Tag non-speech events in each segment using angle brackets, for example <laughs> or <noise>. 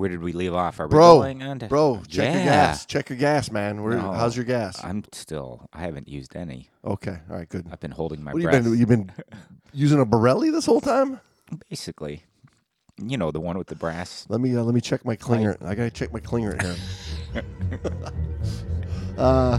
Where did we leave off? Are we Bro, going on to Bro, check yeah. your gas. Check your gas, man. Where, No, how's your gas? I'm still. I haven't used any. Okay, all right, good. I've been holding my What breath. you been? You've been using a Borelli this whole time? Basically, you know the one with the brass. Let me uh, let me check my clinger. I gotta check my clinger here. <laughs> <laughs> uh,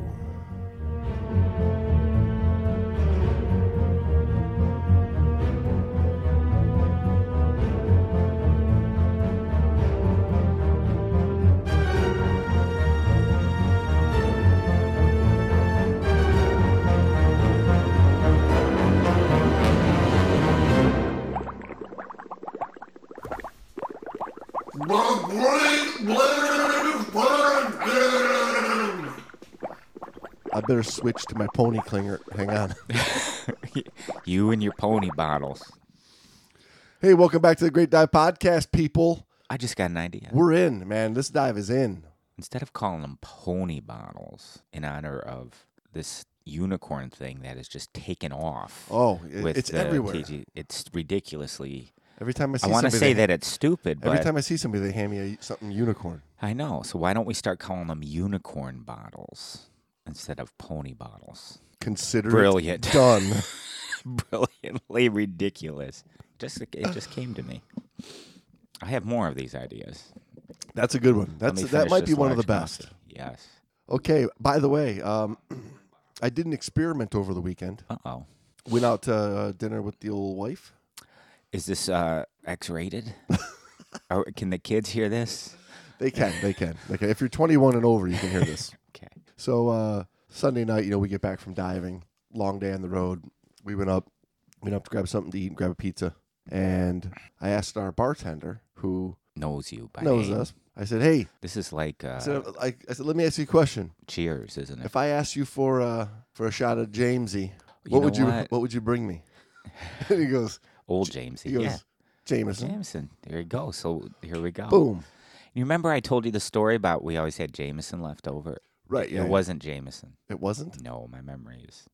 I better switch to my pony clinger. Hang on. <laughs> you and your pony bottles. hey, welcome back to the Great Dive Podcast, people. I just got an idea. We're in, man. This dive is in. Instead of calling them pony bottles in honor of this unicorn thing that is just taken off. Oh, it- with it's everywhere. TG it's ridiculously. Every time I see I want to somebody, say they- that it's stupid, Every time I see somebody, they hand me a, something unicorn. I know. So why don't we start calling them unicorn bottles instead of pony bottles? Consider it Brilliant. done. <laughs> Brilliantly ridiculous. Just it just came to me. I have more of these ideas. That's a good one. Let That's me that finish might be this one of the large best. coffee. Yes. Okay. By the way, um, <clears throat> I did an experiment over the weekend. Uh oh. Went out to uh, dinner with the old wife. Is this uh, X-rated? <laughs> can the kids hear this? They can. They can. Can. If you're 21 and over, you can hear this. <laughs> Okay. So uh, Sunday night, you know, we get back from diving. Long day on the road. We went up, went up to grab something to eat and grab a pizza. And I asked our bartender, who Knows you by knows name. us. I said, "Hey," This is like uh, I said, I, I said, "Let me ask you a question. Cheers, isn't it? If I asked you for uh, for a shot of Jamesy, what would you what? what would you bring me?" and <laughs> he goes, Old James. "He goes, Yeah. Jameson." Jameson. There you go. So here we go. Boom. You remember I told you the story about we always had Jameson left over? Right. Yeah. It wasn't Jameson. It wasn't No, my memory is.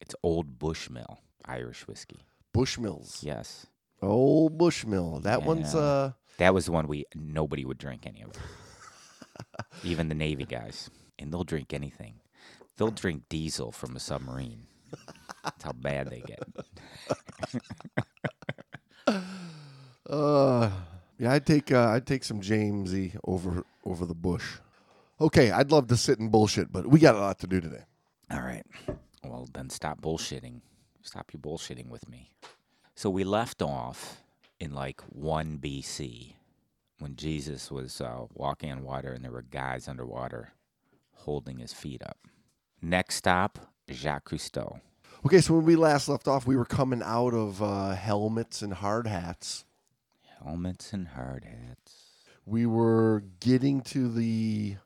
It's Old Bushmill Irish whiskey. Bushmills. Yes. Old Bushmill. That one's uh. That was the one we nobody would drink any of. <laughs> Even the Navy guys. And they'll drink anything. They'll drink diesel from a submarine. That's how bad they get. <laughs> Uh, yeah, I'd take uh, I'd take some Jamesy over over the bush. Okay, I'd love to sit and bullshit, but we got a lot to do today. All right. Well, then stop bullshitting. Stop you bullshitting with me. So we left off in like 1 BC when Jesus was uh, walking on water and there were guys underwater holding his feet up. Next stop, Jacques Cousteau. Okay, so when we last left off, we were coming out of uh, helmets and hard hats. Helmets and hard hats. We were getting to the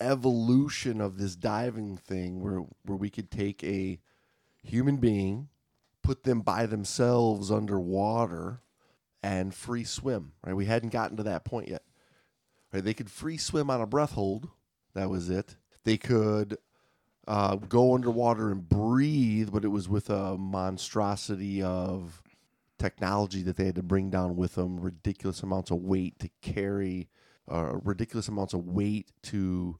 evolution of this diving thing, where where we could take a human being, put them by themselves underwater, and free swim. Right, we hadn't gotten to that point yet. Right, they could free swim on a breath hold. That was it. They could uh, go underwater and breathe, but it was with a monstrosity of technology that they had to bring down with them, ridiculous amounts of weight to carry, uh, ridiculous amounts of weight to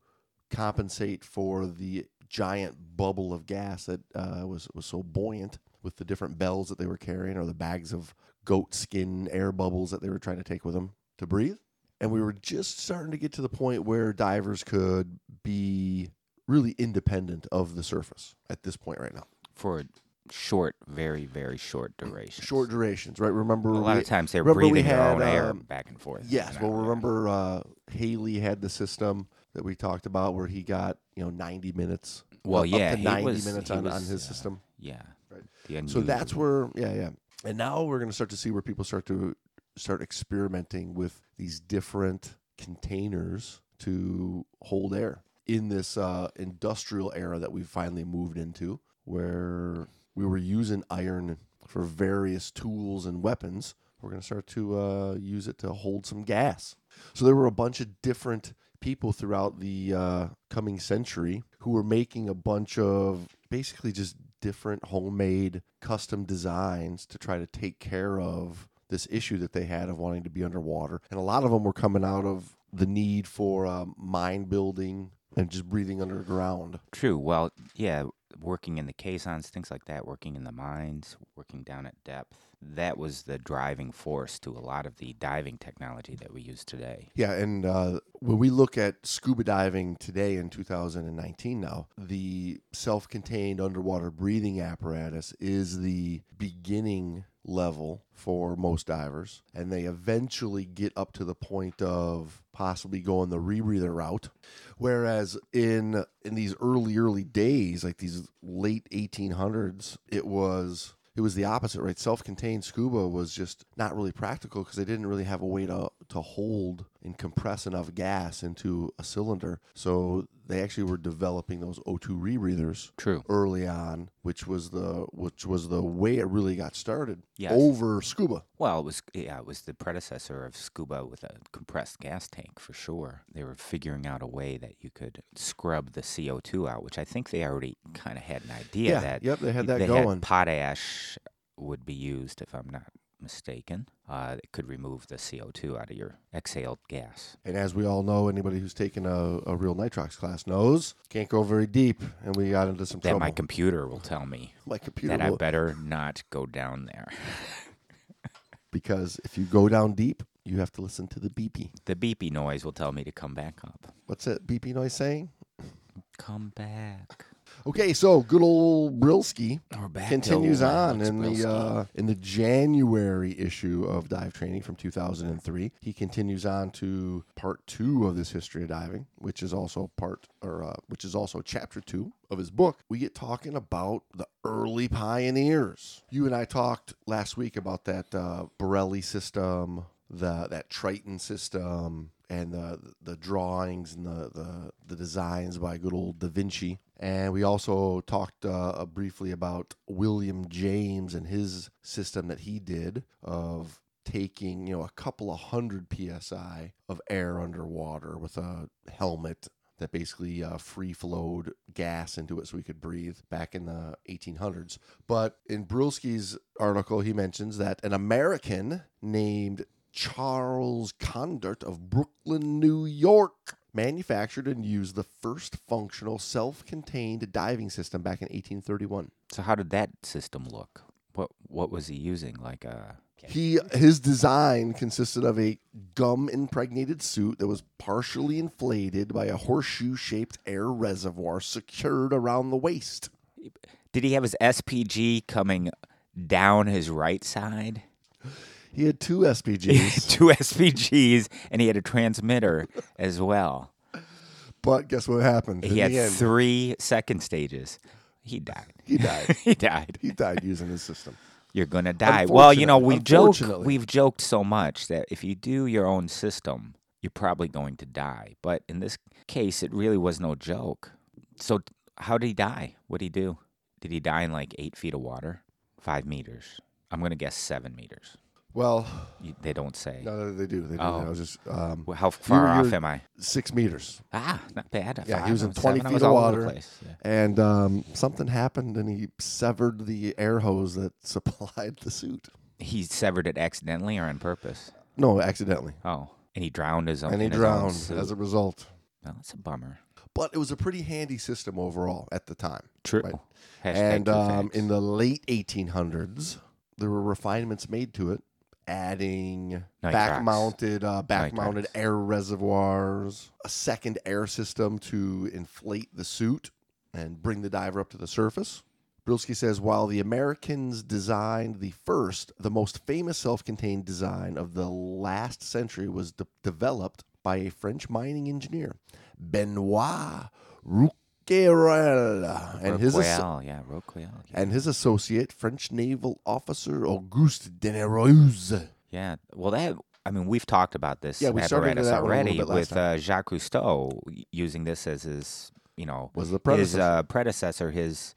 compensate for the giant bubble of gas that uh, was was so buoyant with the different bells that they were carrying, or the bags of goat skin air bubbles that they were trying to take with them to breathe. And we were just starting to get to the point where divers could be really independent of the surface at this point right now. For short, very, very short durations. Short durations, right? Remember, A lot we- of times they're breathing their own had, air um, back and forth. Yes. Well, remember uh, Halley had the system that we talked about where he got you know 90 minutes. Well, up yeah, to 90 was- minutes on, on his uh, system. Yeah. Right. So that's where, yeah, yeah. And now we're going to start to see where people start to start experimenting with these different containers to hold air in this uh, industrial era that we finally moved into, where we were using iron for various tools and weapons. We're going to start to uh, use it to hold some gas. So there were a bunch of different people throughout the uh, coming century who were making a bunch of basically just different homemade custom designs to try to take care of this issue that they had of wanting to be underwater. And a lot of them were coming out of the need for um, mine building and just breathing underground. True. Well, yeah, working in the caissons, things like that, working in the mines, working down at depth. That was the driving force to a lot of the diving technology that we use today. Yeah, and uh, when we look at scuba diving today in 2019 now, the self contained underwater breathing apparatus is the beginning level for most divers. And they eventually get up to the point of possibly going the rebreather route. Whereas in in these early, early days, like these late 1800s, it was it was the opposite, right? Self-contained scuba was just not really practical because they didn't really have a way to to hold and compress enough gas into a cylinder. So they actually were developing those O2 rebreathers True. early on, which was the which was the way it really got started Yes. over scuba. Well, it was yeah, it was the predecessor of scuba with a compressed gas tank for sure. They were figuring out a way that you could scrub the CO2 out, which I think they already kind of had an idea Yeah, that yep, they had that they going. potash would be used, if I'm not mistaken. Uh, it could remove the CO2 out of your exhaled gas. And as we all know, anybody who's taken a, a real nitrox class knows can't go very deep, and we got into some That trouble. my computer will tell me <laughs> My computer that I better not go down there. <laughs> because if you go down deep, you have to listen to the beepy. The beepy noise will tell me to come back up. What's that beepy noise saying? Come back. Okay, so good old Brylske We're back to continues on in the uh, in the January issue of Dive Training from 2003. He continues on to part two of this history of diving, which is also part or uh, which is also chapter two of his book. We get talking about the early pioneers. You and I talked last week about that uh, Borelli system, the that Triton system. And the the drawings and the, the the designs by good old Da Vinci, and we also talked uh, briefly about William James and his system that he did of taking, you know, a couple of hundred psi of air underwater with a helmet that basically uh, free flowed gas into it so we could breathe back in the 1800s. But in Brylske's article, he mentions that an American named Charles Condert of Brooklyn, New York, manufactured and used the first functional self contained diving system back in 1831. So how did that system look? What what was he using? Like a He his design consisted of a gum impregnated suit that was partially inflated by a horseshoe shaped air reservoir secured around the waist. Did he have his SPG coming down his right side? He had two SPGs, <laughs> Two SPGs, and he had a transmitter as well. but guess what happened? In He had end, three second stages. He died. he died. <laughs> he died. He died using his system. You're gonna die. Well, you know, we joke. We've joked so much that if you do your own system, you're probably going to die. But in this case, it really was no joke. So, how did he die? What did he do? Did he die in like eight feet of water? Five meters? I'm gonna guess seven meters. Well, You, they don't say. no, they do. They do. Oh. I was just um, Well, How far off you're- am I? six meters. Ah, not bad. Yeah, he was in seven, 20 feet of all over the water. And um, something happened, and he severed the air hose that <laughs> supplied the suit. He severed it accidentally or on purpose? No, accidentally, Oh, and he drowned his own. and he in his own drowned suit. as a result. Well, that's a bummer. But it was a pretty handy system overall at the time. True. Right. Hashtag and um, facts. in the late 1800s, there were refinements made to it, adding Nitrox. back-mounted, uh, back-mounted Nitrox. air reservoirs, a second air system to inflate the suit and bring the diver up to the surface. Brylske says while the Americans designed the first, the most famous self-contained design of the last century was de- developed by a French mining engineer, Benoit Rouquayrol, and his asso- Roquel, yeah, Roquel. Yeah. and his associate, French naval officer Auguste Denayrouze. yeah. Well, that I mean, we've talked about this Yeah, we started into apparatus that one a little already bit last with uh, Jacques Cousteau y- using this as his, you know, Was the his predecessor. uh, predecessor, his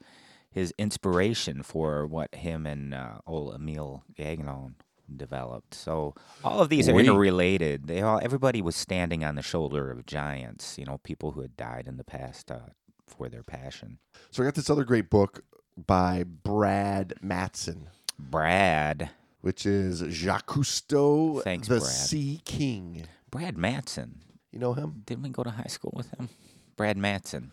his inspiration for what him and uh, old Emile Gagnan developed. So all of these are Oui. interrelated. They all everybody was standing on the shoulder of giants. You know, people who had died in the past uh, for their passion. So I got this other great book by Brad Matsen, Brad which is Jacques Cousteau, Thanks, the Brad. Sea King. Brad Matsen. You know him? Didn't we go to high school with him? Brad Matsen.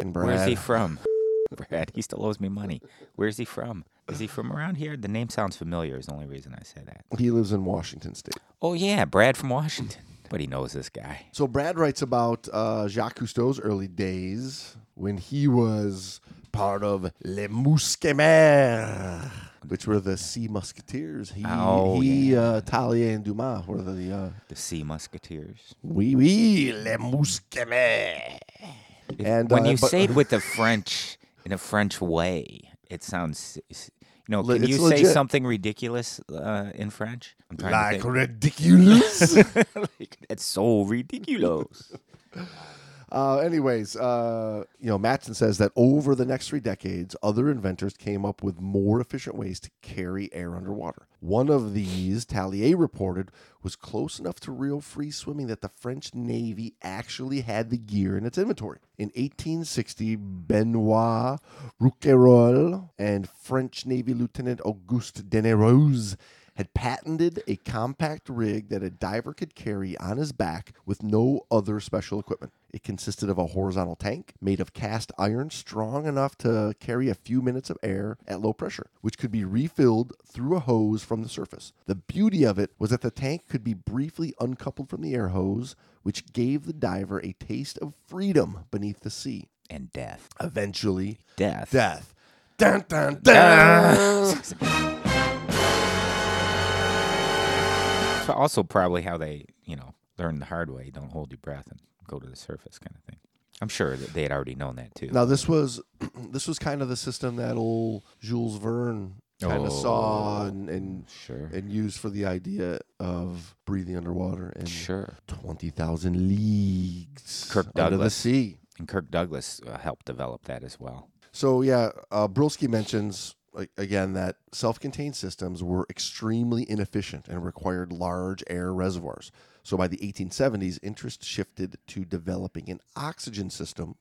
And Brad. Where's he from? <laughs> Brad, he still owes me money. Where's he from? Is he from around here? The name sounds familiar. Is the only reason I say that. He lives in Washington State. Oh yeah, Brad from Washington. But he knows this guy. So Brad writes about uh, Jacques Cousteau's early days when he was part of Les Mousquetaires, which were the Sea Musketeers. He, Oh, he uh, Tailliez and Dumas were the uh, The Sea Musketeers. oui oui Les Mousquetaires. And when uh, you but- say it with the French in a French way, it sounds. You know, can you it's say something ridiculous uh, in French? I'm trying like ridiculous. <laughs> think. it's so ridiculous. <laughs> Uh, anyways, uh, you know, Matsen says that over the next three decades, other inventors came up with more efficient ways to carry air underwater. One of these, Tailliez reported, was close enough to real free swimming that the French Navy actually had the gear in its inventory. In 1860, Benoit Rouquayrol and French Navy Lieutenant Auguste Denayrouze had patented a compact rig that a diver could carry on his back with no other special equipment. It consisted of a horizontal tank made of cast iron strong enough to carry a few minutes of air at low pressure, which could be refilled through a hose from the surface. The beauty of it was that the tank could be briefly uncoupled from the air hose, which gave the diver a taste of freedom beneath the sea. And death. Eventually, Death. death. Dun, dun, dun. <laughs> It's also probably how they, you know, learn the hard way. Don't hold your breath and go to the surface, kind of thing. I'm sure that they had already known that too. Now this was <clears throat> this was kind of the system that old Jules Verne kind of saw Oh. and, and Sure. and used for the idea of breathing underwater and Sure. twenty thousand leagues Kirk under the Douglas. sea. And Kirk Douglas uh, helped develop that as well. So yeah, uh, mentions again that self-contained systems were extremely inefficient and required large air reservoirs. So by the 1870s, interest shifted to developing an oxygen system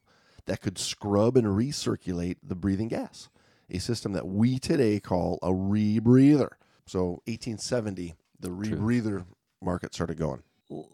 that could scrub and recirculate the breathing gas, a system that we today call a rebreather. So 1870, the rebreather market started going.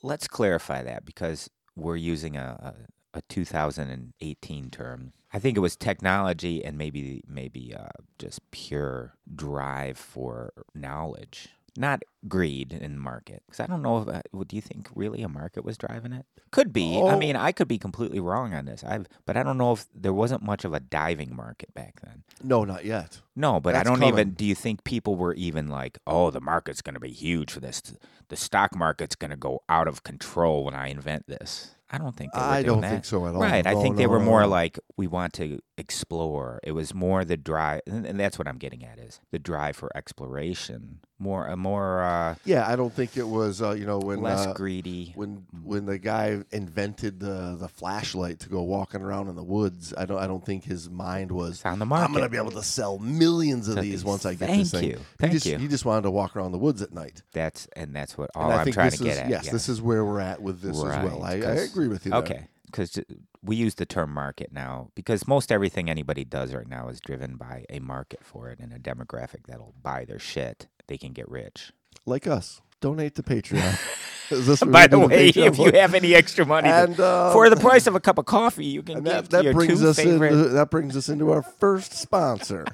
Let's clarify that because we're using a, a, a 2018 term. I think it was technology and maybe maybe uh, just pure drive for knowledge, not greed in the market. Because I don't know if uh, do you think really a market was driving it? Could be. I Oh. mean, I could be completely wrong on this. I've but I don't know if there wasn't much of a diving market back then. No, not yet. No, but I don't coming. even. Do you think people were even like, "Oh, the market's going to be huge for this. The stock market's going to go out of control when I invent this." I don't think. They were I doing don't that. think so at all. Right. I think they no, were no, more no. like we want to explore. It was more the drive, and that's what I'm getting at is the drive for exploration. More, a more uh, Yeah, I don't think it was. Uh, you know when less uh, greedy. when when the guy invented the the flashlight to go walking around in the woods, I don't I don't think his mind was Found the market. I'm gonna be able to sell millions of So these these- once I get thank this thing. you. He Thank just, you. He just wanted to walk around the woods at night. That's and that's what all I'm trying to get is, at. Yes, this is where we're at with this as well. I, Right, I agree with you. There. Okay, because we use the term market now because most everything anybody does right now is driven by a market for it and a demographic that'll buy their shit. They can get rich. like us, donate to Patreon. <laughs> <laughs> By the way, if you have any extra money and uh, for the price of a cup of coffee, you can that, that your brings two us favorite. into that brings us into our first sponsor.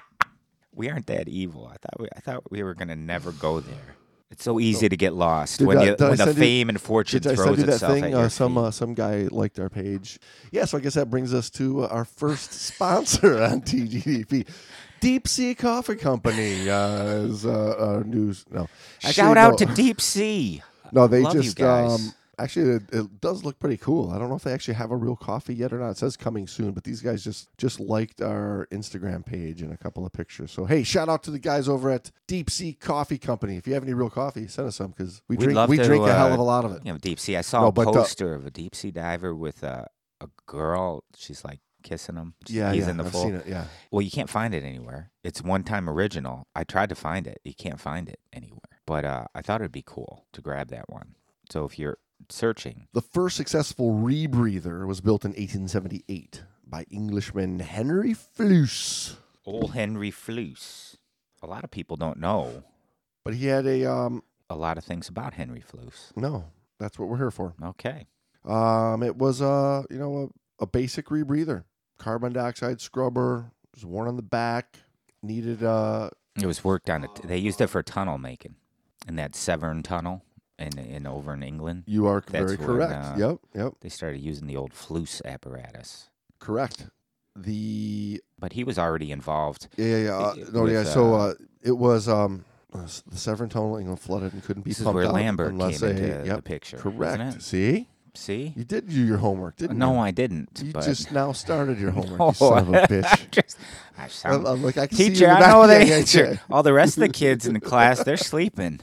<laughs> we aren't that evil. I thought we, I thought we were gonna never go there. It's so easy to get lost Did when I- you did I when the send you- fame and fortune Did I throws you that itself at thing? your Uh, some feet. uh, some guy liked our page. Yeah, so I guess that brings us to uh, our first sponsor on <laughs> TGDP. Deep Sea Coffee Company uh, is uh, uh, news. No, Actually, Shout out no. to Deep Sea. <laughs> No, they Love you just guys. um, Actually, it, it does look pretty cool. I don't know if they actually have a real coffee yet or not. It says coming soon, but these guys just just liked our Instagram page and a couple of pictures. So hey, shout out to the guys over at Deep Sea Coffee Company. If you have any real coffee, send us some because we We'd drink we to, drink a hell uh, of a lot of it. You know, deep sea. I saw No, a uh, poster of a deep sea diver with a a girl. She's like kissing him. Yeah, he's yeah, in the I've full. seen it. Yeah, Well, you can't find it anywhere. It's one time original. I tried to find it. You can't find it anywhere. But uh, I thought it'd be cool to grab that one. So if you're searching, the first successful rebreather was built in 1878 by Englishman Henry Fleuss. old Henry Fleuss. A lot of people don't know But he had a um a lot of things about Henry Fleuss. no, that's what we're here for. Okay. Um, it was a you know a, a basic rebreather, carbon dioxide scrubber. Was worn on the back. Needed uh It was worked on. It. They used it for tunnel making in that Severn Tunnel in, in over in England. you are That's very when, correct. uh, yep, yep, They started using the old Fleuss apparatus. correct. The But he was already involved. yeah yeah, yeah uh, no with, yeah so uh, uh it was um uh, the Severn Tunnel in England flooded and couldn't be This is pumped where out Lambert unless came they, into yep, the picture. correct. Wasn't it? See, See? you did do your homework, didn't you? no, you? I didn't. You but just now started your <laughs> homework, you son of a <laughs> bitch. just, I I'm, sound, I'm like, I can see you teacher, I the back. know the Yeah, yeah, answer. yeah. All the rest of the kids in the <laughs> class, they're sleeping.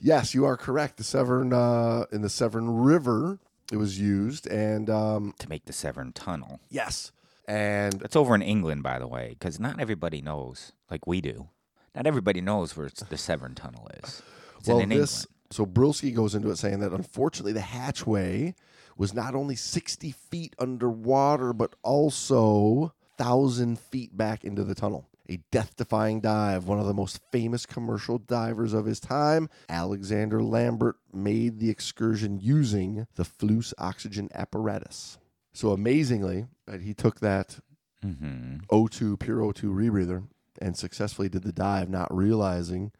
Yes, you are correct. The Severn uh, in the Severn River, it was used, and um, to make the Severn Tunnel. yes, and That's over in England, by the way, because not everybody knows, like we do. Not everybody knows where it's- the Severn Tunnel is. It's well, in this England. so Brylske goes into it saying that unfortunately the hatchway was not only sixty feet underwater, but also thousand feet back into the tunnel. A death-defying dive. One of the most famous commercial divers of his time, Alexander Lambert, made the excursion using the Fleuss oxygen apparatus. So amazingly, uh, he took that hmm O2 pure O2 rebreather and successfully did the dive, not realizing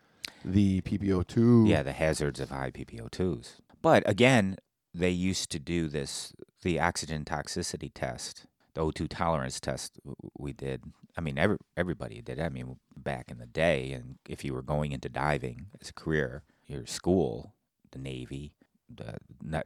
the PPO2. Yeah, the hazards of high PPO2s. But again, they used to do this, the oxygen toxicity test, the O2 tolerance test we did. I mean, every, everybody did. I mean, back in the day, and if you were going into diving as a career, your school, the Navy, the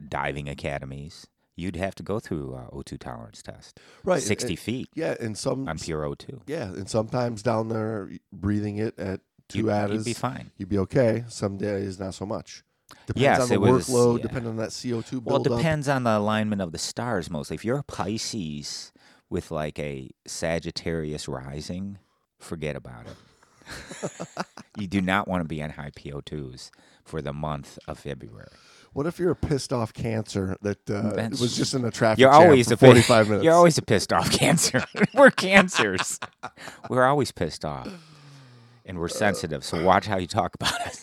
diving academies, you'd have to go through uh, O2 tolerance test. right. 60 and- feet yeah, and some on pure O2. yeah, and sometimes down there breathing it at two attas, you'd be fine. you'd be okay. Some days not so much. Depends Yes, on the it was- workload, yeah. depending on that CO2 Well, it depends on the alignment of the stars mostly. If you're a Pisces with like a Sagittarius rising, forget about it. <laughs> you do not want to be on high PO2s for the month of February. What if you're a pissed off cancer that uh, was just in a traffic You're jam always for a pi- 45 minutes? You're always a pissed off <laughs> cancer. we're cancers. <laughs> We're always pissed off. And we're sensitive, so watch how you talk about it.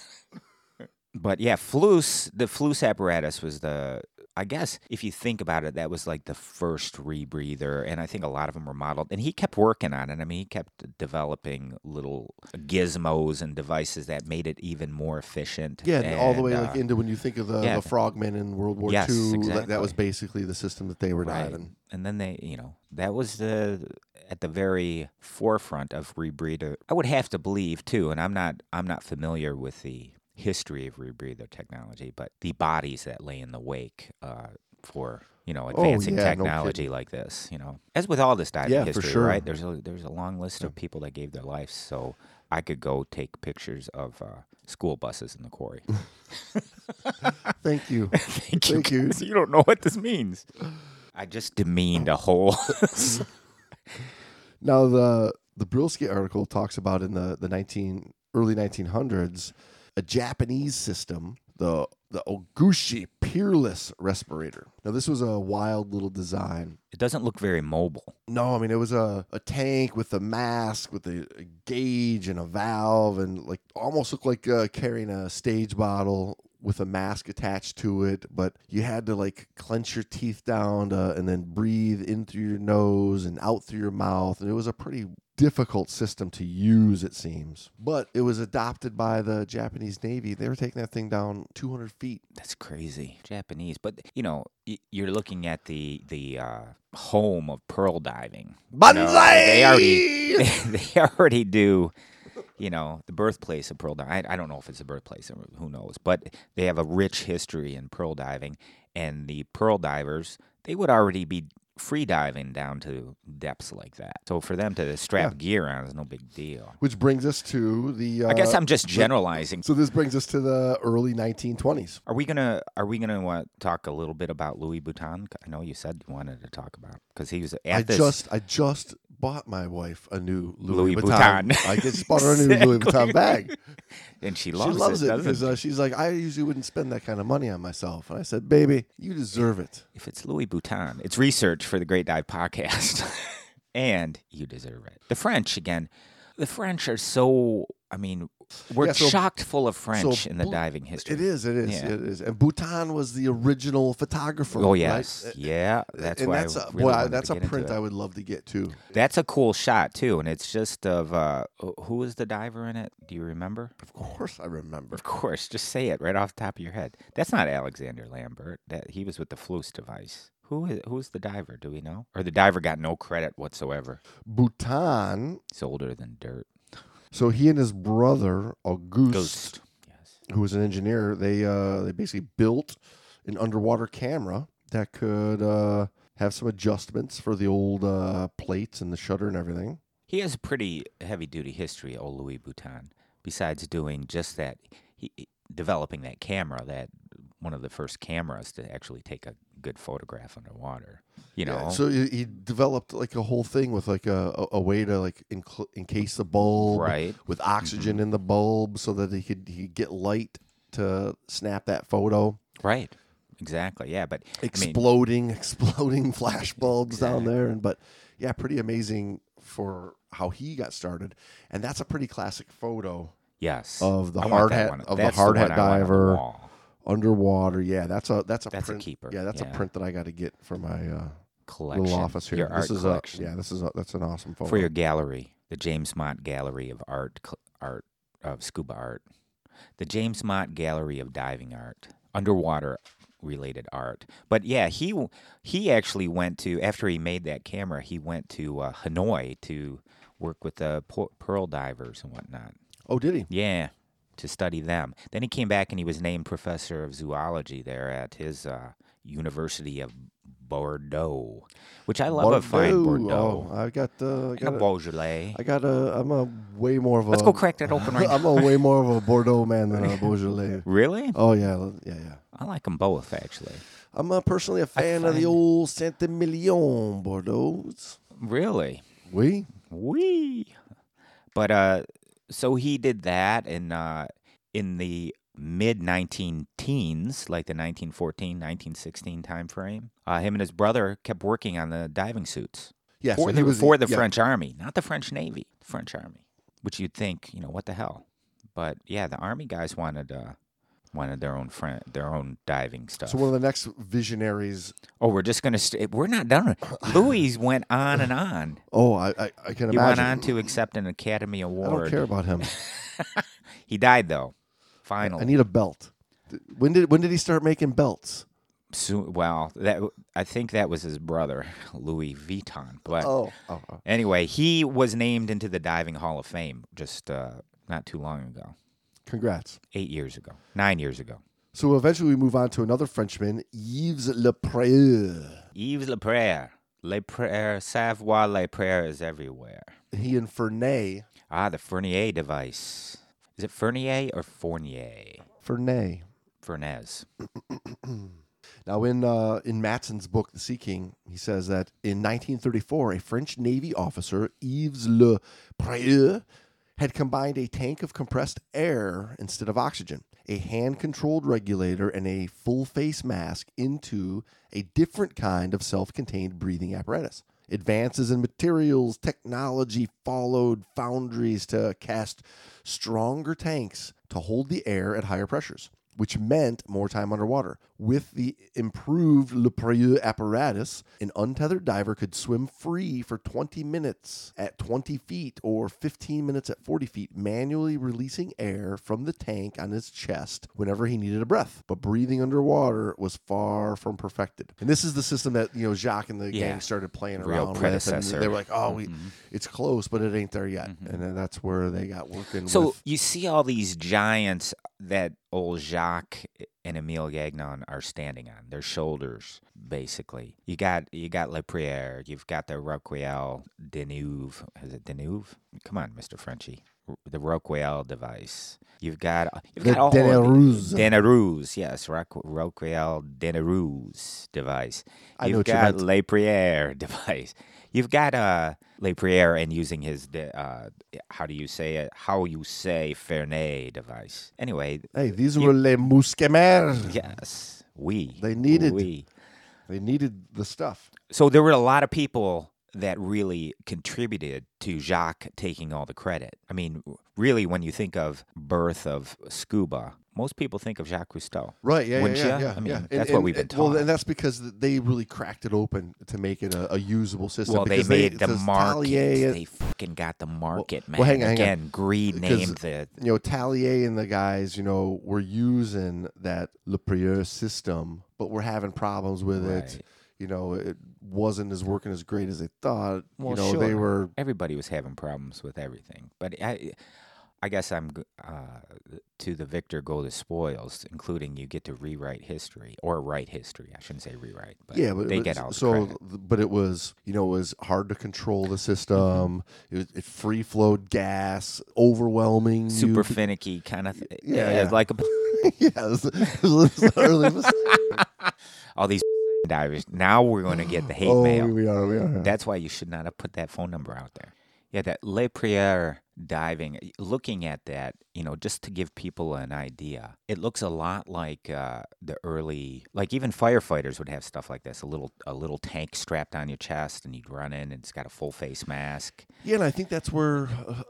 But yeah, Fleuss, the Fleuss apparatus was the I guess if you think about it, that was like the first rebreather, and I think a lot of them were modeled. And he kept working on it. I mean, he kept developing little gizmos and devices that made it even more efficient. Yeah, and all the way and, like uh, into when you think of the, yeah. the frogmen in World War Yes, II. That, that was basically the system that they were Right. diving. And then they, you know, that was the at the very forefront of rebreather. I would have to believe too, and I'm not I'm not familiar with the history of rebreather technology, but the bodies that lay in the wake uh, for you know Oh, advancing yeah, no technology like this, you know, as with all this diving Yeah, history, sure. right? There's a there's a long list of people that gave their lives, so I could go take pictures of uh, school buses in the quarry. <laughs> <laughs> Thank you. Thank you. Thank you. You don't know what this means. I just demeaned a whole. <laughs> Now the the Brylske article talks about in the the nineteen early nineteen hundreds a Japanese system, the the Ohgushi Peerless respirator. Now this was a wild little design. it doesn't look very mobile. No, I mean it was a, a tank with a mask with a, a gauge and a valve and like almost looked like uh, carrying a stage bottle with a mask attached to it. But you had to like clench your teeth down to, and then breathe in through your nose and out through your mouth. And it was a pretty difficult system to use, it seems. But it was adopted by the Japanese Navy. They were taking that thing down 200 feet. That's crazy. Japanese, but you know, you're looking at the the uh, home of pearl diving. You know, they already <laughs> they already do. You know, the birthplace of pearl diving. I, don't know if it's the birthplace, who knows, but they have a rich history in pearl diving, and the pearl divers they would already be free diving down to depths like that. So for them to strap gear on is no big deal. Which brings us to the. Uh, I guess I'm just generalizing. So this brings us to the early 1920s. Are we gonna Are we gonna uh, talk a little bit about Louis Vuitton? I know you said you wanted to talk about because he was at I this. just I just bought my wife a new Louis, Louis Vuitton. Vuitton. I just bought her a new <laughs> Louis Vuitton bag. and she She loves, loves it, because uh, she's like, I usually wouldn't spend that kind of money on myself. And I said, baby, you deserve it. if it's Louis Vuitton, it's research for the Great Dive Podcast, <laughs> and you deserve it. The French again. The French are so. I mean, we're Yeah, so- chocked full of French in the diving history. It is, it is, Yeah. it is. And Boutan was the original photographer. Oh right? yes, Uh, yeah. That's and why. that's I a, really boy, I- wanted to that's a print. I would love to get too. That's a cool shot too, and it's just of uh, who was the diver in it? Do you remember? Of course, I remember. Of course, just say it right off the top of your head. That's not Alexander Lambert. That he was with the Fleuss device. Who is who's the diver? Do we know? Or the diver got no credit whatsoever. Boutan. He's older than dirt. So he and his brother Auguste, Ghost. Yes. who was an engineer, they uh, they basically built an underwater camera that could uh, have some adjustments for the old uh, plates and the shutter and everything. He has a pretty heavy duty history, old Louis Vuitton. Besides doing just that, he- developing that camera, that one of the first cameras to actually take a good photograph underwater. You know, Yeah, so he, he developed like a whole thing with like a, a, a way to like encase the bulb right? with mm-hmm. oxygen in the bulb so that he could he could get light to snap that photo. Right. Exactly. Yeah, but I mean, Exploding, <laughs> exploding flash bulbs down there, and but yeah, pretty amazing for how he got started, and that's a pretty classic photo yes, of the I hard hat of the hard one hat the diver. Underwater. Yeah, that's a that's a That's a print. keeper, Yeah, that's yeah. a print that I got to get for my uh, collection. little office here. Your this art is collection. a yeah, this is a that's an awesome photo. for your gallery, the James Mott Gallery of Art, cl- art of scuba art, the James Mott Gallery of diving art, underwater related art. But yeah, he he actually went to after he made that camera, he went to uh, Hanoi to work with the pearl divers and whatnot. oh, did he? Yeah, to study them. Then he came back and he was named professor of zoology there at his uh, University of Bordeaux, which I love a fine Bordeaux. Oh, I got uh, I got a, Beaujolais. I got a I'm a way more of a Let's go crack that open right <laughs> I'm a way more of a <laughs> Bordeaux man than a Beaujolais. Really? Oh yeah, yeah, yeah. I like them both, actually. I'm uh, personally a fan of the old Saint Emilion Bordeaux. Really? We Wee. But uh, so he did that, and uh, in the mid 19 teens, like the 1914, 1916 time frame, uh, him and his brother kept working on the diving suits yeah, for the was for the yeah, French Army, not the French Navy, the French Army. Which you'd think, you know, what the hell? But yeah, the Army guys wanted uh, wanted their own friend, their own diving stuff. So one of the next visionaries. Oh, we're just gonna. St- we're not done. <clears throat> Louis went on and on. Oh, I I, I can He imagine. went on to accept an Academy Award. I don't care about him. <laughs> He died though. Finally, I need a belt. When did when did he start making belts? Soon, well, that I think that was his brother, Louis Vuitton. But Oh, oh, oh. anyway, he was named into the Diving Hall of Fame just uh, not too long ago, congrats. eight years ago, nine years ago. So eventually we move on to another Frenchman, Yves Le Prieur. Yves Lepraire, Lepraire, savoir Lepraire is everywhere. He and Fernay, Ah, the Fournier device. Is it Fournier or Fournier? Fernay. Fernez. <clears throat> Now, in uh, in Matsen's book, The Sea King, he says that in 1934, a French Navy officer, Yves Le Prieur, had combined a tank of compressed air instead of oxygen, a hand controlled regulator, and a full face mask into a different kind of self contained breathing apparatus. Advances in materials technology followed foundries to cast stronger tanks to hold the air at higher pressures, which meant more time underwater. With the improved Le Prieur apparatus, an untethered diver could swim free for 20 minutes at 20 feet or 15 minutes at 40 feet, manually releasing air from the tank on his chest whenever he needed a breath. But breathing underwater was far from perfected. And this is the system that, you know, Jacques and the Yeah. gang started playing Real around predecessor. with. And they were like, oh, we, Mhm. it's close, but it ain't there yet. Mhm. And then that's where they got working So with. you see all these giants that old Jacques and Emile Gagnan are standing on their shoulders, basically. You got you got Le Prieur, you've got the Roqueal Deneuve. Is it Deneuve? Come on, Mr. Frenchy. The Roqueal device. You've got you've The got all of the- Denayrouze. Denayrouze, yes, Roque- Roqueal Denayrouze device. You've you got meant. Le Prieur <laughs> device. You've got uh, Le Prieur and using his uh, how do you say it? How you say Fernet device? Anyway, Hey, these You- were les mousquetaires. yes, we They needed- we. They needed the stuff. So there were a lot of people that really contributed to Jacques taking all the credit. I mean, really, when you think of birth of scuba, most people think of Jacques Cousteau. Right, yeah, Wouldn't yeah, yeah, yeah. I mean, yeah. that's what we've been told. Well, and that's because they really cracked it open to make it a, a usable system. Well, they made the market. Tailliez- They fucking got the market, man. well, hang on, hang on. Again, greed uh, named the. you know, Tailliez and the guys, you know, were using that Le Prieur system, but we're having problems with it. You know, it wasn't as working as great as they thought. Well, you know, they were Everybody was having problems with everything, but I, I guess I'm uh, to the victor go the spoils, including you get to rewrite history or write history. I shouldn't say rewrite, but yeah, but they but get all so. But it was, you know, it was hard to control the system. It was it free flowed gas, overwhelming. Super could- finicky kind of. Th- Yeah, yeah, yeah. like a, yeah, it was, it was early all these <laughs> divers. Now we're going to get the <laughs> hate oh, mail. we are, we are. That's why you should not have put that phone number out there. Yeah, that Le Prieur diving, looking at that, you know, just to give people an idea, it looks a lot like uh, the early, like even firefighters would have stuff like this a little, a little tank strapped on your chest, and you'd run in, and it's got a full face mask. Yeah, and I think that's where uh,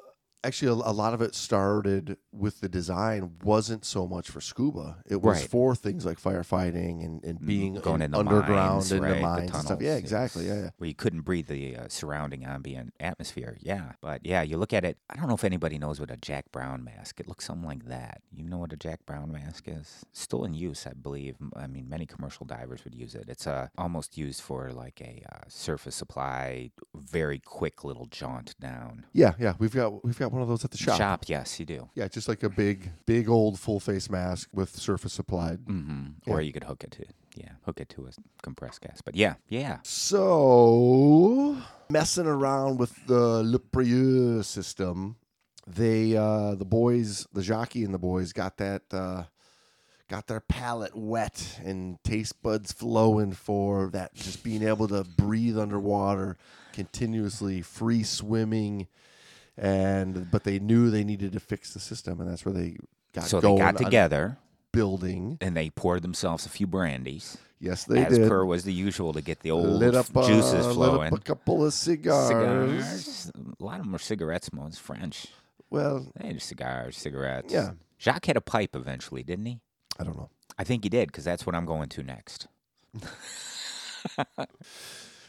actually a, a lot of it started with the design wasn't so much for scuba. It was Right. for things like firefighting and, and being going in the underground mines, in right, the the mines and stuff. Yeah, exactly. Yeah, yeah. Where you couldn't breathe the uh, surrounding ambient atmosphere. Yeah. But yeah, you look at it. I don't know if anybody knows what a Jack Brown mask. It looks something like that. You know what a Jack Brown mask is? Still in use, I believe. I mean, many commercial divers would use it. It's uh, almost used for like a uh, surface supply, very quick little jaunt down. Yeah, yeah. We've got we've got one of those at the shop. Shop, yes, you do. Yeah, just like a big, big old full face mask with surface supplied. hmm Yeah. Or you could hook it to, yeah, hook it to a compressed gas. But yeah, yeah. So messing around with the Le Prieur system, they uh the boys, the jockey and the boys got that uh got their palate wet and taste buds flowing for that just being able to breathe underwater continuously, free swimming and but they knew they needed to fix the system and that's where they got So they got together building. and they poured themselves a few brandies. Yes, they as did. per was the usual to get the old lit up f- juices uh, lit flowing. up a couple of cigars. Cigars. A lot of them were cigarettes. Most French. Well, They had cigars, cigarettes. Yeah. Jacques had a pipe eventually, didn't he? I don't know. I think he did because that's what I'm going to next. <laughs>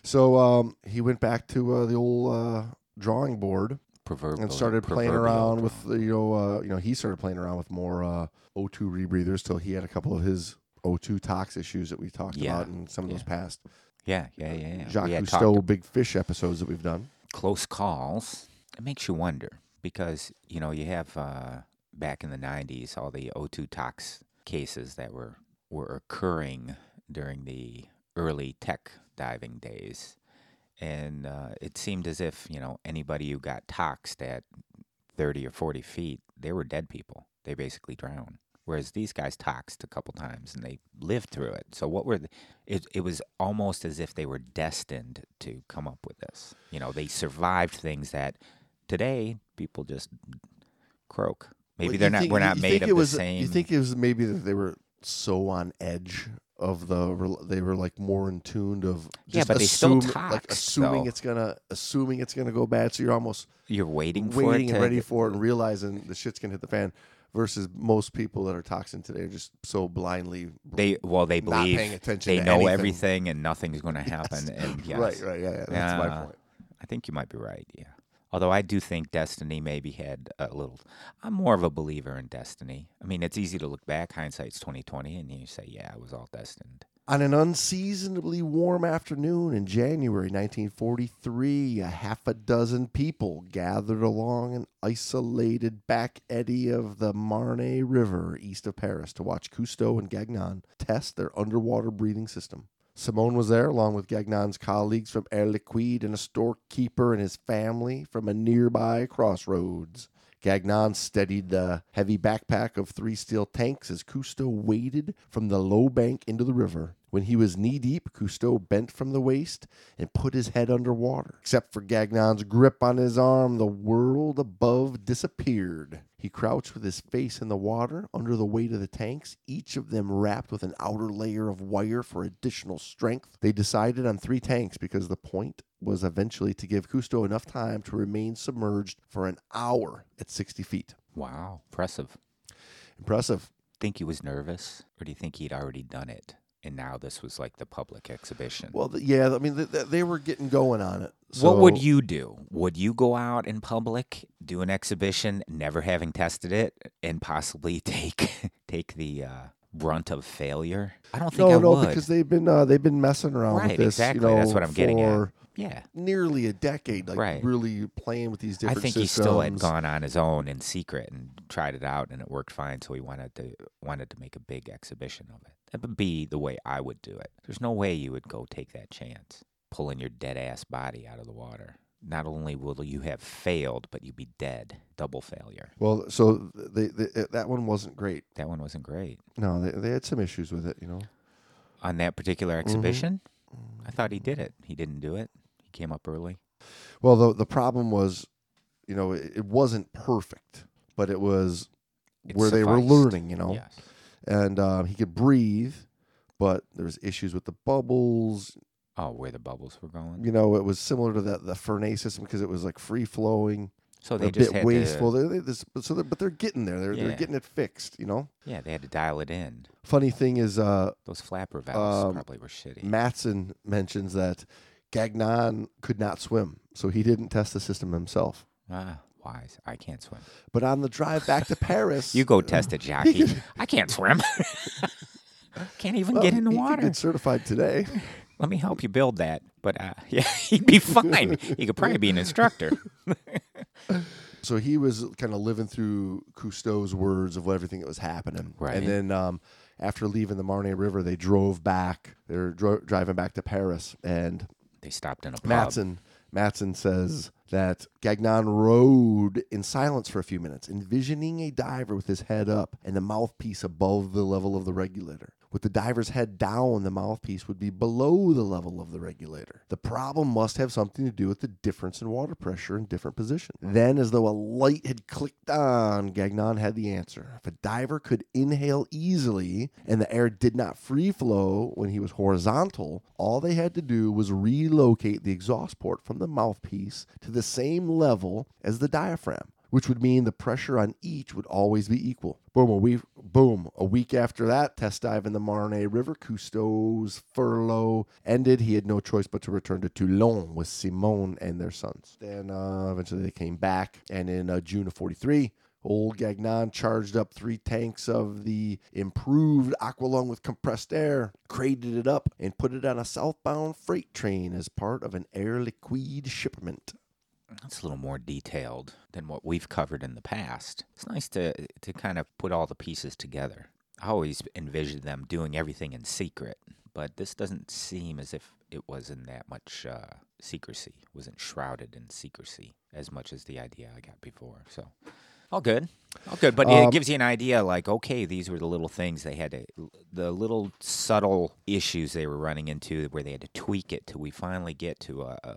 So um, he went back to uh, the old uh, drawing board Proverbial. and started playing around with you know uh, you know he started playing around with more uh, O2 rebreathers till he had a couple of his O2 tox issues that we talked Yeah. about in some of those past Yeah, yeah, yeah. yeah. Jacques Cousteau talked big fish episodes that we've done. close calls. It makes you wonder because you know you have uh, back in the '90s all the O2 tox cases that were were occurring during the early tech diving days, and uh, it seemed as if you know anybody who got toxed at 30 or 40 feet, they were dead people. They basically drowned. Whereas these guys toxed a couple times and they lived through it. So what were the, it? It was almost as if they were destined to come up with this. You know, they survived things that today people just croak. Maybe Well, they're not. think- we're not made of the was, same. You think it was maybe that they were so on edge of the they were like more in tuned of Yeah, just but they still assume- like assuming though. it's gonna assuming it's gonna go bad so you're almost You're waiting for waiting it and ready for it and realizing the shit's gonna hit the fan versus most people that are toxin today are just so blindly They well, they Not believe paying attention they know anything. everything and nothing's going <laughs> to happen. And yes, right, right, yeah, yeah. That's my point. I think you might be right. Yeah. Although I do think destiny maybe had a little. I'm more of a believer in destiny. I mean, it's easy to look back. Hindsight's 2020, and you say, "Yeah, it was all destined." On an unseasonably warm afternoon in January 1943, a half a dozen people gathered along an isolated back eddy of the Marne River east of Paris to watch Cousteau and Gagnan test their underwater breathing system. Simone was there along with Gagnan's colleagues from Air Liquide and a storekeeper and his family from a nearby crossroads. Gagnan steadied the heavy backpack of three steel tanks as Cousteau waded from the low bank into the river. When he was knee deep, Cousteau bent from the waist and put his head underwater. Except for Gagnan's grip on his arm, the world above disappeared. He crouched with his face in the water under the weight of the tanks, each of them wrapped with an outer layer of wire for additional strength. They decided on three tanks because the point was eventually to give Cousteau enough time to remain submerged for an hour at 60 feet. Wow, impressive. Impressive. Think he was nervous, or do you think he'd already done it, and now this was like the public exhibition? Well, th- yeah, I mean, th- th- they were getting going on it. what would you do? Would you go out in public, do an exhibition, never having tested it, and possibly <laughs> take take the uh, brunt of failure? I don't think No, I no, would. because they've been uh, they've been messing around Right, with this. exactly. You know, That's what I'm getting at. yeah, Nearly a decade, like Right. really playing with these different. I think systems. he still had gone on his own in secret and tried it out, and it worked fine. So he wanted to wanted to make a big exhibition of it. That would be the way I would do it. There's no way you would go take that chance, pulling your dead ass body out of the water. Not only will you have failed, but you'd be dead. Double failure. Well, so they, they, that one wasn't great. That one wasn't great. No, they, they had some issues with it. You know, On that particular Mm-hmm. exhibition, I thought he did it. He didn't do it. He came up early. well, the the problem was, you know, it, it wasn't perfect, but it was It where they were learning. You know, Yes. And um, he could breathe, but there was issues with the bubbles. Oh, where the bubbles were going. You know, it was similar to the the Fernez system because it was like free flowing. So a they just bit had wasteful. to. They, they, this, but so they're, but they're getting there. They're they're getting it fixed. You know. Yeah, they had to dial it in. Funny thing is, uh, Those flapper valves Um, probably were shitty. Matsen mentions that Gagnan could not swim, so he didn't test the system himself. Ah, wise. I can't swim. But on the drive back to Paris, You go test it, <laughs> jockey. I can't swim. <laughs> can't even well, get in the he could water. get certified today. <laughs> Let me help you build that. But uh, yeah, he'd be fine. He could probably be an instructor. So he was kind of living through Cousteau's words of everything that was happening. Right. And then um, after leaving the Marne River, they drove back. They're dro- driving back to Paris, and They stopped in a pub. Matsen Matsen says that Gagnan rode in silence for a few minutes, envisioning a diver with his head up and the mouthpiece above the level of the regulator. With the diver's head down, the mouthpiece would be below the level of the regulator. The problem must have something to do with the difference in water pressure in different positions. Then, as though a light had clicked on, Gagnan had the answer. If a diver could inhale easily and the air did not free flow when he was horizontal, all they had to do was relocate the exhaust port from the mouthpiece to the same level as the diaphragm which would mean the pressure on each would always be equal. Boom, a week, boom, a week after that test dive in the Marne River, Cousteau's furlough ended. He had no choice but to return to Toulon with Simone and their sons. Then uh, eventually they came back, and in uh, June of 43, Old Gagnan charged up three tanks of the improved Aqualung with compressed air, crated it up, and put it on a southbound freight train as part of an Air Liquide shipment. That's a little more detailed than what we've covered in the past. It's nice to to kind of put all the pieces together. I always envisioned them doing everything in secret, but this doesn't seem as if it was in that much uh, secrecy. wasn't shrouded in secrecy as much as the idea I got before. So, all good, all good. But Um, it gives you an idea, like okay, these were the little things they had to, the little subtle issues they were running into, where they had to tweak it till we finally get to a, a,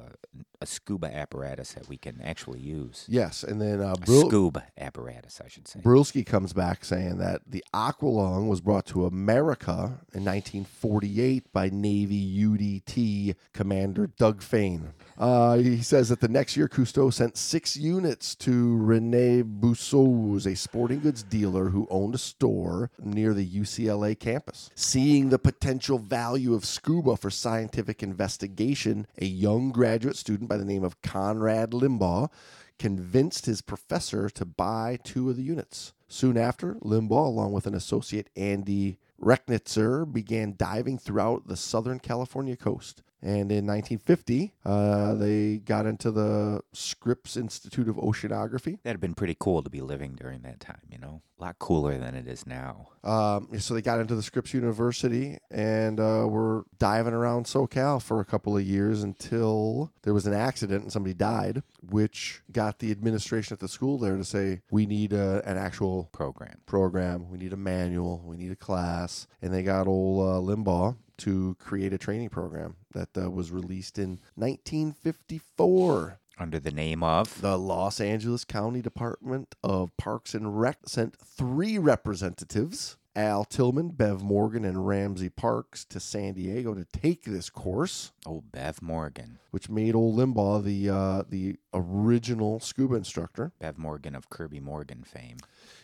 a scuba apparatus that we can actually use. Yes, and then uh, Bril- scuba apparatus, I should say. Brylske comes back saying that the Aqualung was brought to America in 1948 by Navy UDT Commander Doug Fane. Uh, he says that the next year, Cousteau sent six units to Rene Bussoz's, a sporting goods dealer who owned a store near the UCLA campus. Seeing the potential value of scuba for scientific investigation, a young graduate student by the name of Conrad Limbaugh convinced his professor to buy two of the units. Soon after, Limbaugh, along with an associate Andy Rechnitzer, began diving throughout the southern California coast. And in 1950, uh, they got into the Scripps Institute of Oceanography. That'd have been pretty cool to be living during that time, you know? A lot cooler than it is now. Um, so they got into the Scripps University and uh, were diving around SoCal for a couple of years until there was an accident and somebody died, which got the administration at the school there to say, we need a, an actual Program. program, we need a manual, we need a class. And they got old uh, Limbaugh to create a training program that uh, was released in 1954. Under the name of. The Los Angeles County Department of Parks and Rec sent three representatives, Al Tillman, Bev Morgan, and Ramsey Parks, to San Diego to take this course, Oh, Bev Morgan. which made old Limbaugh the uh, the original scuba instructor. Bev Morgan of Kirby Morgan fame.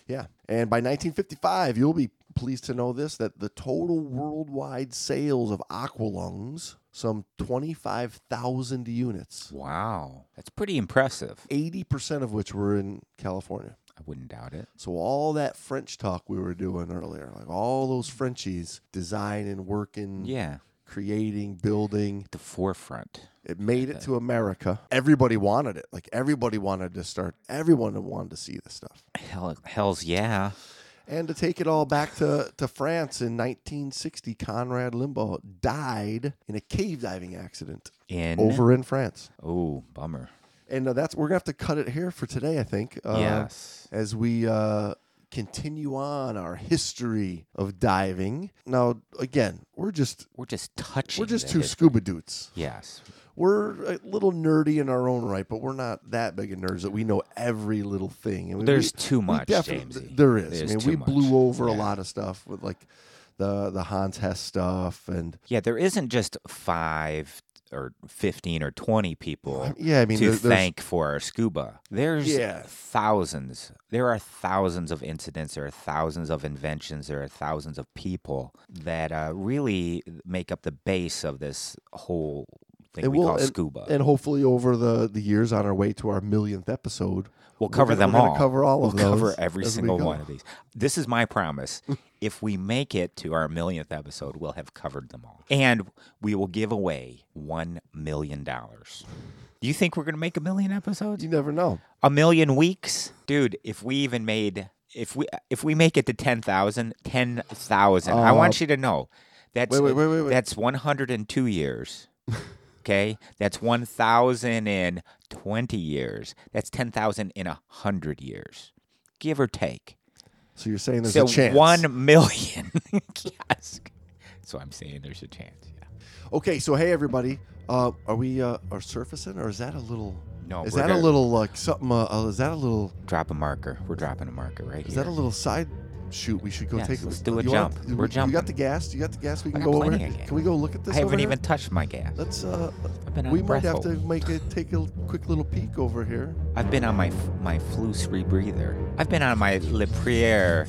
Yeah. And by 1955, you'll be pleased to know this that the total worldwide sales of Aqualungs, some 25,000 units, Wow. That's pretty impressive. 80% of which were in California. I wouldn't doubt it. So all that French talk we were doing earlier, like all those Frenchies designing, working, Yeah. creating, building, The forefront. it made it to America. Everybody wanted it. Like everybody wanted to start. Everyone wanted to see this stuff. Hell, hell's yeah. And to take it all back to, to France in 1960, Conrad Limbaugh died in a cave diving accident In. over in France. Oh, bummer. And uh, that's we're gonna have to cut it here for today, I think. Uh, yes. As we uh, continue on our history of diving. Now, again, we're just We're just touching. we're just two his- scuba dudes. Yes. We're a little nerdy in our own right, but we're not that big of nerds that we know every little thing. I mean, There's we- too much, Jamesy. There is. There's I mean, we much. blew over a lot of stuff with like the the Hans Hass stuff, and Yeah, there isn't just five or 15 or 20 people yeah, I mean, to thank for our scuba. There's Yeah. thousands. There are thousands of incidents. There are thousands of inventions. There are thousands of people that uh, really make up the base of this whole thing And we we'll- call and- scuba. and hopefully over the the years on our way to our millionth episode, we'll cover gonna- them we're all. cover all we'll of those cover every single one of these. This is my promise. <laughs> if we make it to our millionth episode, we'll have covered them all, and we will give away one million dollars. Do you think we're going to make a million episodes? you never know. A million weeks, dude. If we even made, if we if we make it to 10,000, 10,000. I want Uh, you to know that's wait, wait, wait, that's one hundred and two years. <laughs> Okay, that's 1,000 in 20 years. That's ten thousand in a hundred years, give or take. So you're saying there's so a chance. one million. <laughs> yes. So I'm saying there's a chance. Yeah. Okay, so hey everybody, uh, are we uh, are surfacing or is that a little? No, is that a gonna little like something? Uh, uh, is that a little? drop a marker? We're dropping a marker right Is here. that a little side shoot? We should go Yes, take. let's do a jump. We're You got the gas? You got the gas? We can go over. here? Can we go look at this? I haven't even touched my gas. Let's. Uh, I've been on we might have to make it take a quick little peek over here. I've been on my my Fleuss rebreather. I've been on my Le Prieur,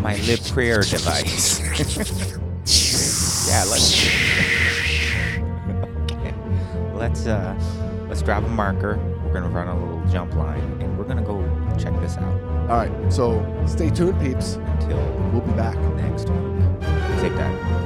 my Le Prieur device. <laughs> yeah, let's. okay, let's uh, let's drop a marker. We're gonna run a little jump line, and we're gonna go check this out All right, so stay tuned, peeps. Until We'll be back. next. Take that.